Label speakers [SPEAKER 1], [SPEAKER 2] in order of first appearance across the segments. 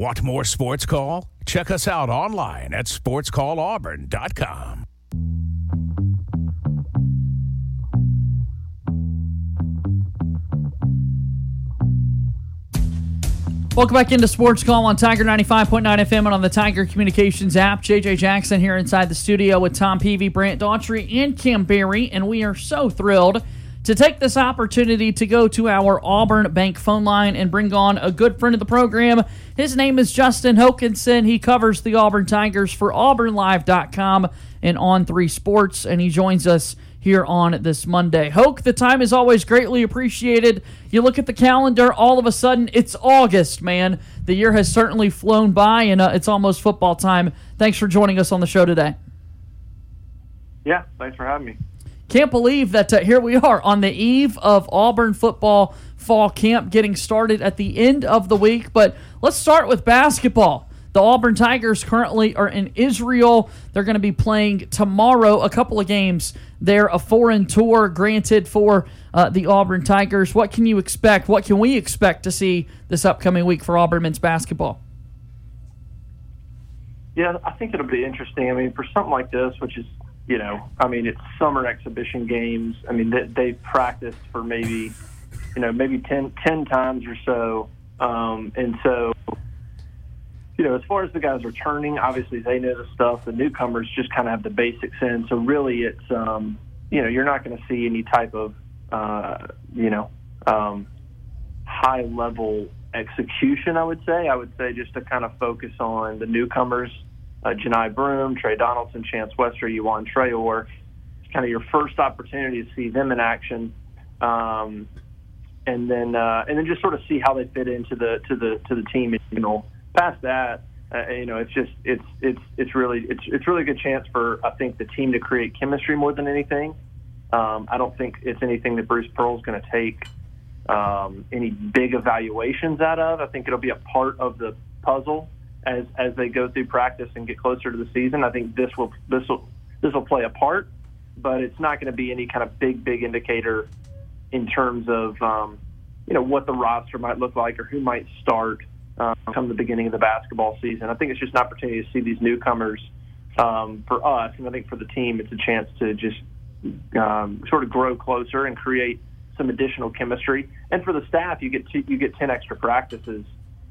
[SPEAKER 1] Want more Sports Call? Check us out online at sportscallauburn.com.
[SPEAKER 2] Welcome back into Sports Call on Tiger 95.9 FM and on the Tiger Communications app. JJ Jackson here inside the studio with Tom Peavy, Brant Daughtry, and Kim Berry, and we are so thrilled to take this opportunity to go to our Auburn Bank phone line and bring on a good friend of the program. His name is Justin Hokanson. He covers the Auburn Tigers for AuburnLive.com and On 3 Sports, and he joins us here on this Monday. Hoke, the time is always greatly appreciated. You look at the calendar, all of a sudden it's August, man. The year has certainly flown by, and uh, it's almost football time. Thanks for joining us on the show today.
[SPEAKER 3] Yeah, thanks for having me.
[SPEAKER 2] Can't believe that uh, here we are on the eve of Auburn football fall camp getting started at the end of the week. But let's start with basketball. The Auburn Tigers currently are in Israel. They're going to be playing tomorrow a couple of games. They're a foreign tour granted for uh, the Auburn Tigers. What can you expect? What can we expect to see this upcoming week for Auburn men's basketball?
[SPEAKER 3] Yeah, I think it'll be interesting. I mean, for something like this, which is, you know, I mean, it's summer exhibition games. I mean, they, they've practiced for maybe, you know, maybe 10, 10 times or so. Um, and so, you know, as far as the guys returning, obviously they know the stuff. The newcomers just kind of have the basics in. So really, it's um, you know, you're not going to see any type of uh, you know um, high level execution. I would say. I would say just to kind of focus on the newcomers, uh, Johni Broome, Tre Donaldson, Chance Westry, Yohan Traore. It's kind of your first opportunity to see them in action. Um, and then, uh, and then just sort of see how they fit into the to the to the team. You know, past that, uh, you know, it's just it's it's it's really it's it's really a good chance for I think the team to create chemistry more than anything. Um, I don't think it's anything that Bruce Pearl is going to take um, any big evaluations out of. I think it'll be a part of the puzzle as as they go through practice and get closer to the season. I think this will this will this will play a part, but it's not going to be any kind of big big indicator in terms of um, you know what the roster might look like or who might start um, come the beginning of the basketball season. I think it's just an opportunity to see these newcomers um, for us, and I think for the team, it's a chance to just um, sort of grow closer and create some additional chemistry. And for the staff, you get two, you get ten extra practices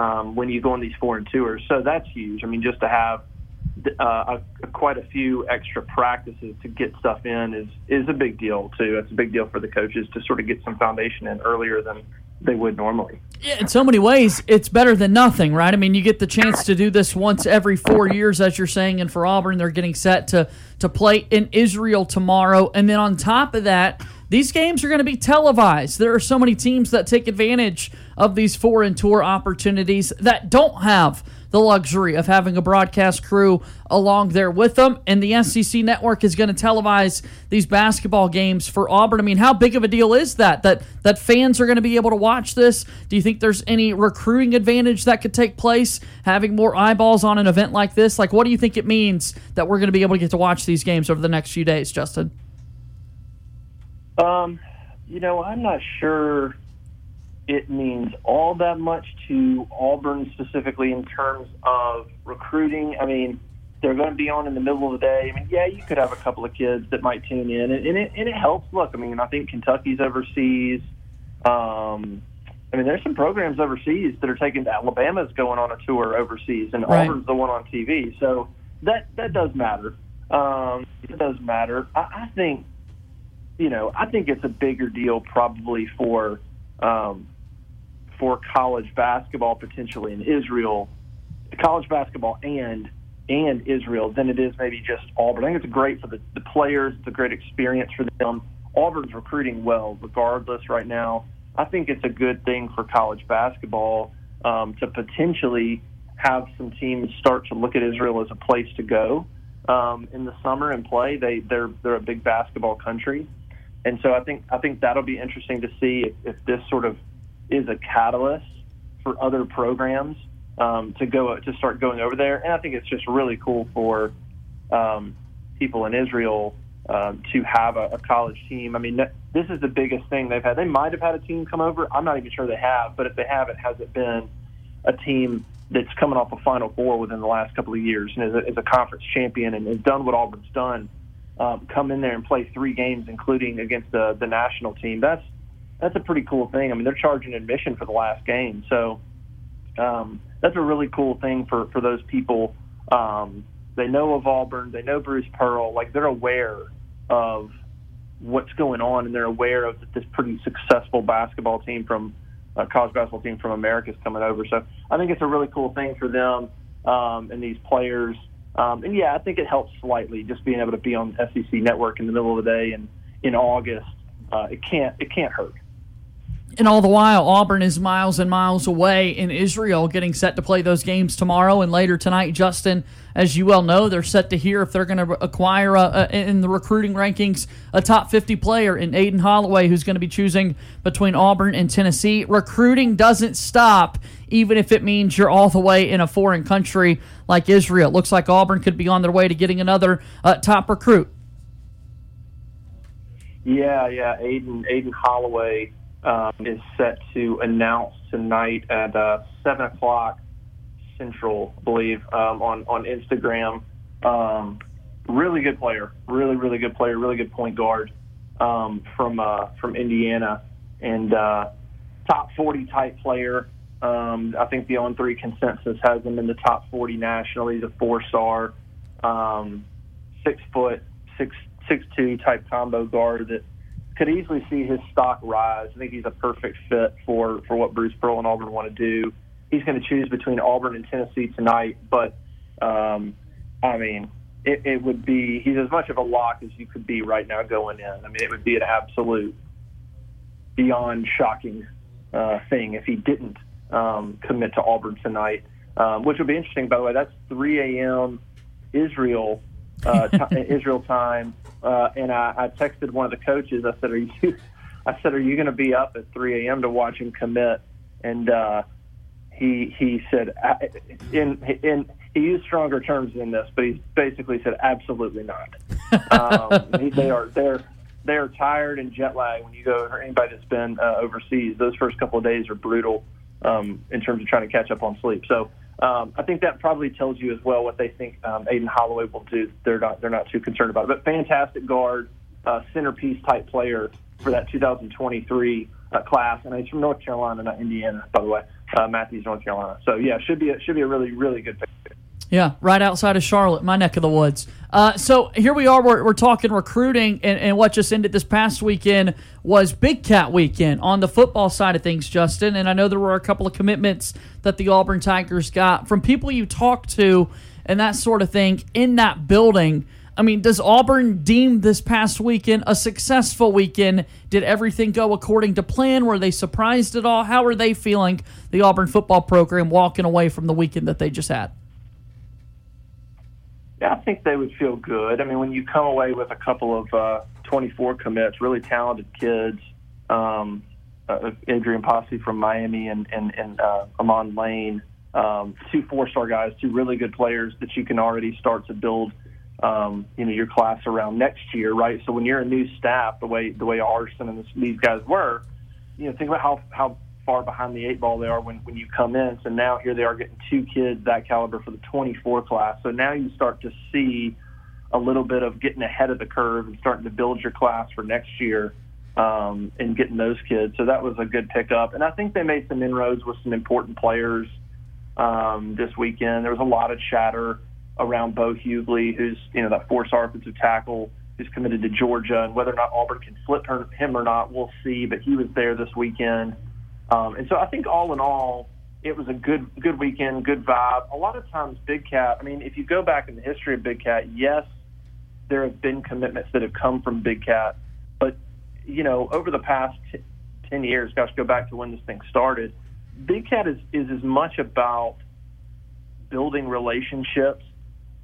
[SPEAKER 3] um, when you go on these foreign tours, so that's huge. I mean, just to have uh, a, quite a few extra practices to get stuff in is is a big deal too. It's a big deal for the coaches to sort of get some foundation in earlier than they would normally.
[SPEAKER 2] Yeah, in so many ways, it's better than nothing, right? I mean, you get the chance to do this once every four years, as you're saying, and for Auburn, they're getting set to to play in Israel tomorrow, and then on top of that. These games are going to be televised. There are so many teams that take advantage of these foreign tour opportunities that don't have the luxury of having a broadcast crew along there with them. And the SEC network is going to televise these basketball games for Auburn. I mean, how big of a deal is that? That that fans are going to be able to watch this? Do you think there's any recruiting advantage that could take place having more eyeballs on an event like this? Like, what do you think it means that we're going to be able to get to watch these games over the next few days, Justin?
[SPEAKER 3] Um, you know, I'm not sure it means all that much to Auburn specifically in terms of recruiting. I mean, they're going to be on in the middle of the day. I mean, yeah, you could have a couple of kids that might tune in, and, and it and it helps. Look, I mean, I think Kentucky's overseas. Um, I mean, there's some programs overseas that are taking. Alabama's going on a tour overseas, and right. Auburn's the one on TV. So that that does matter. Um, it does matter. I, I think, you know, I think it's a bigger deal probably for um, for college basketball potentially in Israel, college basketball and and Israel than it is maybe just Auburn. I think it's great for the, the players. It's a great experience for them. Auburn's recruiting well, regardless, right now. I think it's a good thing for college basketball um, to potentially have some teams start to look at Israel as a place to go um, in the summer and play. They they're they're a big basketball country, and so I think I think that'll be interesting to see if, if this sort of is a catalyst for other programs um, to go to start going over there. And I think it's just really cool for um, people in Israel um, to have a, a, college team. I mean, this is the biggest thing they've had. They might have had a team come over. I'm not even sure they have, but if they haven't, has it been a team that's coming off a Final Four within the last couple of years and is a, is a conference champion and has done what Auburn's done, um, come in there and play three games, including against the the national team. That's that's a pretty cool thing. I mean, they're charging admission for the last game, so um, that's a really cool thing for for those people. Um, they know of Auburn, they know Bruce Pearl, like they're aware of what's going on, and they're aware of this pretty successful basketball team from uh, college basketball team from America is coming over. So I think it's a really cool thing for them um, and these players. Um, and yeah, I think it helps slightly just being able to be on SEC Network in the middle of the day and in August. Uh, it can't it can't hurt.
[SPEAKER 2] And all the while, Auburn is miles and miles away in Israel, getting set to play those games tomorrow and later tonight. Justin, as you well know, they're set to hear if they're going to acquire a, a, in the recruiting rankings a top 50 player in Aden Holloway, who's going to be choosing between Auburn and Tennessee. Recruiting doesn't stop, even if it means you're all the way in a foreign country like Israel. It looks like Auburn could be on their way to getting another uh, top recruit.
[SPEAKER 3] Yeah, yeah, Aden Aden Holloway um, is set to announce tonight at uh, seven o'clock Central, I believe, um, on on Instagram. Um, really good player, really really good player, really good point guard um, from uh, from Indiana, and uh, top 40 type player. Um, I think the on three consensus has him in the top 40 nationally. He's a four star, um, six foot, six six two type combo guard that could easily see his stock rise. I think he's a perfect fit for for what Bruce Pearl and Auburn want to do. He's going to choose between Auburn and Tennessee tonight, but um, I mean, it, it would be he's as much of a lock as you could be right now going in. I mean, it would be an absolute beyond shocking uh, thing if he didn't um, commit to Auburn tonight, um, which would be interesting. By the way, that's 3 a.m. Israel uh, t- Israel time uh, and I, I texted one of the coaches. I said, "Are you?" I said, "Are you going to be up at 3 a.m. to watch him commit?" And uh, he he said, I, in in he used stronger terms than this, but he basically said, "Absolutely not." um, they are they're they are tired and jet lagged when you go. Or anybody that's been uh, overseas, those first couple of days are brutal um, in terms of trying to catch up on sleep. So um, I think that probably tells you as well what they think um, Aden Holloway will do. They're not they're not too concerned about it. But fantastic guard, uh, centerpiece type player for that 2023 uh, class, and he's from North Carolina, not Indiana, by the way. Uh, Matthews, North Carolina. So yeah, should be a, should be a really really good pick.
[SPEAKER 2] Yeah, right outside of Charlotte, my neck of the woods. Uh, so here we are. We're, we're talking recruiting, and, and, what just ended this past weekend was Big Cat weekend on the football side of things, Justin. And I know there were a couple of commitments that the Auburn Tigers got from people you talked to and that sort of thing in that building. I mean, does Auburn deem this past weekend a successful weekend? Did everything go according to plan? Were they surprised at all? How are they feeling, the Auburn football program, walking away from the weekend that they just had?
[SPEAKER 3] Yeah, I think they would feel good. I mean, when you come away with a couple of uh, 24 commits, really talented kids, um, uh, Adrian Posse from Miami and and, and uh, Amon Lane, um, two four-star guys, two really good players that you can already start to build, um, you know, your class around next year, right? So when you're a new staff, the way the way Harsin and this, these guys were, you know, think about how how far behind the eight ball they are when, when you come in. So now here they are getting two kids that caliber for the 24 class. So now you start to see a little bit of getting ahead of the curve and starting to build your class for next year um, and getting those kids. So that was a good pickup. And I think they made some inroads with some important players um, this weekend. There was a lot of chatter around Bo Hughley, who's you know that four-star offensive tackle who's committed to Georgia, and whether or not Auburn can flip her, him or not, we'll see. But he was there this weekend. Um, and so I think all in all, it was a good good weekend, good vibe. A lot of times, Big Cat. I mean, if you go back in the history of Big Cat, yes, there have been commitments that have come from Big Cat, but you know, over the past t- ten years, gosh, go back to when this thing started. Big Cat is is as much about building relationships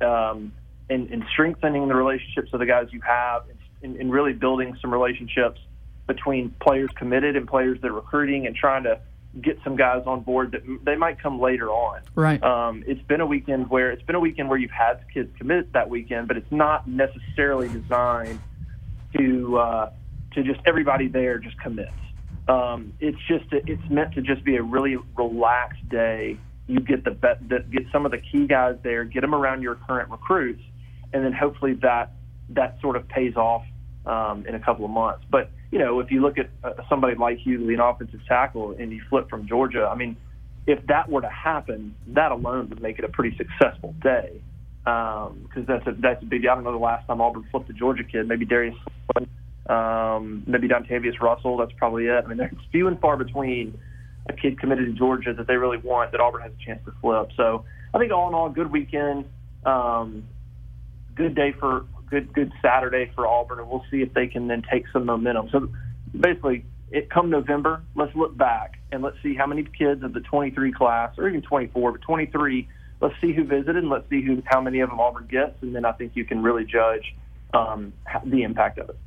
[SPEAKER 3] um, and, and strengthening the relationships of the guys you have, and, and really building some relationships between players committed and players that are recruiting and trying to get some guys on board that they might come later on.
[SPEAKER 2] Right.
[SPEAKER 3] Um, it's been a weekend where it's been a weekend where you've had kids commit that weekend, but it's not necessarily designed to uh, to just everybody there just commits. Um, it's just a, it's meant to just be a really relaxed day you get the, bet, the get some of the key guys there, get them around your current recruits, and then hopefully that that sort of pays off um, in a couple of months. But you know, if you look at uh, somebody like Hughley, an offensive tackle, and you flip from Georgia, I mean, if that were to happen, that alone would make it a pretty successful day. Because um, that's a that's a big. I don't know the last time Auburn flipped a Georgia kid. Maybe Darius, um, maybe Dontavius Russell. That's probably it. I mean, there's few and far between a kid committed to Georgia that they really want that Auburn has a chance to flip. So I think all in all, good weekend, um, good day for good good Saturday for Auburn, and we'll see if they can then take some momentum. So basically, it come November, let's look back and let's see how many kids of the 23 class, or even 24, but 23. Let's see who visited, and let's see who how many of them Auburn gets, and then I think you can really judge um, the impact of it.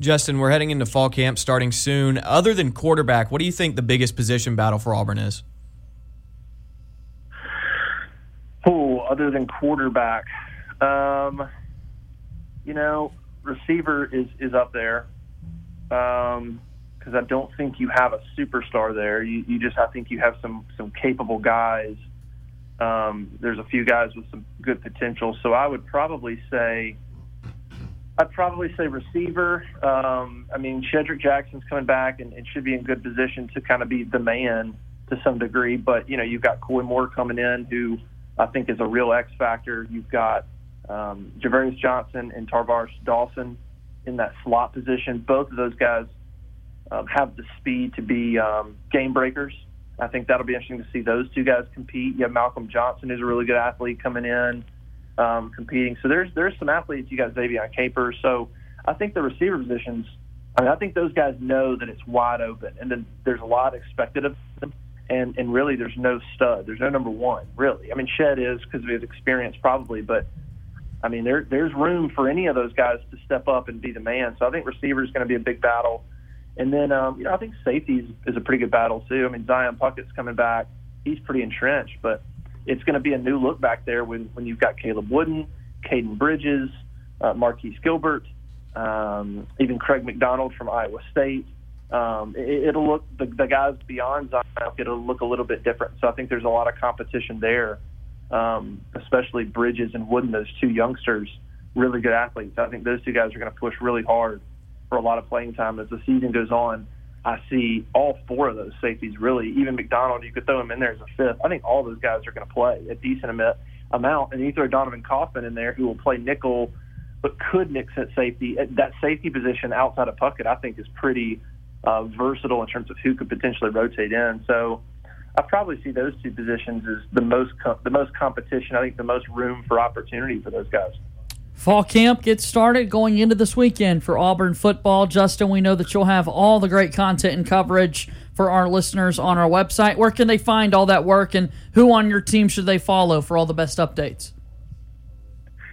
[SPEAKER 4] Justin, we're heading into fall camp starting soon. Other than quarterback, what do you think the biggest position battle for Auburn is?
[SPEAKER 3] Oh, other than quarterback, um, you know, receiver is is up there because um, I don't think you have a superstar there. You, you just I think you have some some capable guys. Um, there's a few guys with some good potential, so I would probably say I'd probably say receiver. Um, I mean, Shedrick Jackson's coming back and, and, should be in good position to kind of be the man to some degree. But you know, you've got Koy Moore coming in, who I think is a real X factor. You've got um, Ja'Varrius Johnson and Tar'Varish Dawson in that slot position. Both of those guys um, have the speed to be um, game breakers. I think that'll be interesting to see those two guys compete. You have Malcolm Johnson, who's a really good athlete, coming in um, competing. So there's there's some athletes. You got Xavier Capers. So I think the receiver positions. I mean, I think those guys know that it's wide open, and then there's a lot expected of them. And and really, there's no stud. There's no number one. Really, I mean, Shed is because of his experience, probably, but I mean, there there's room for any of those guys to step up and be the man. So I think receiver is going to be a big battle. And then, um, you know, I think safety is a pretty good battle too. I mean, Zion Puckett's coming back; he's pretty entrenched, but it's going to be a new look back there when, when you've got Caleb Wooden, Caden Bridges, uh, Marquise Gilbert, um, even Craig McDonald from Iowa State. Um, it, will look the, the guys beyond Zion. It'll look a little bit different. So I think there's a lot of competition there, um, especially Bridges and Wooden, those two youngsters, really good athletes. I think those two guys are going to push really hard for a lot of playing time as the season goes on. I see all four of those safeties really. Even McDonald, you could throw him in there as a fifth. I think all those guys are going to play a decent amount. And you throw Donovan Kaufman in there, who will play nickel, but could mix at safety. That safety position outside of Puckett, I think, is pretty uh, versatile in terms of who could potentially rotate in. So I probably see those two positions as the most com- the most competition. I think the most room for opportunity for those guys.
[SPEAKER 2] Fall camp gets started going into this weekend for Auburn football. Justin, we know that you'll have all the great content and coverage for our listeners on our website. Where can they find all that work and who on your team should they follow for all the best updates?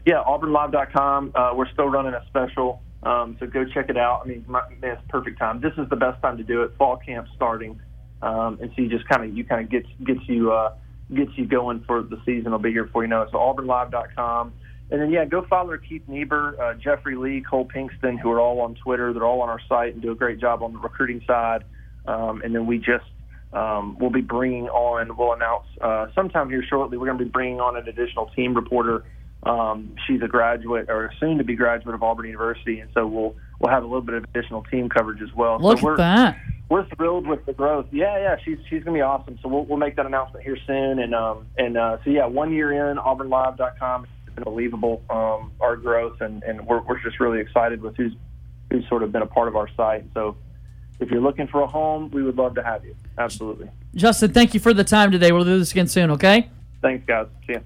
[SPEAKER 3] Yeah, auburnlive.com. Uh, we're still running a special, um, so go check it out. I mean, my, man, it's perfect time. This is the best time to do it. Fall camp starting, um, and so you just kind of you kind of gets gets you uh, gets you going for the season. I'll be here before you know it. So auburnlive.com. And then, yeah, go follow Keith Niebuhr, uh, Jeffrey Lee, Cole Pinkston, who are all on Twitter. They're all on our site and do a great job on the recruiting side. Um, and then we just um, we'll be bringing on. We'll announce uh, sometime here shortly. We're going to be bringing on an additional team reporter. Um, she's a graduate or soon to be graduate of Auburn University, and so we'll we'll have a little bit of additional team coverage as well.
[SPEAKER 2] Look
[SPEAKER 3] so
[SPEAKER 2] at that.
[SPEAKER 3] We're thrilled with the growth. Yeah, yeah, she's she's gonna be awesome. So we'll we'll make that announcement here soon. And um and uh, so yeah, one year in AuburnLive.com unbelievable um, our growth, and, and we're, we're just really excited with who's who's sort of been a part of our site. So if you're looking for a home, we would love to have you. Absolutely.
[SPEAKER 2] Justin, thank you for the time today. We'll do this again soon, okay?
[SPEAKER 3] Thanks, guys. See you.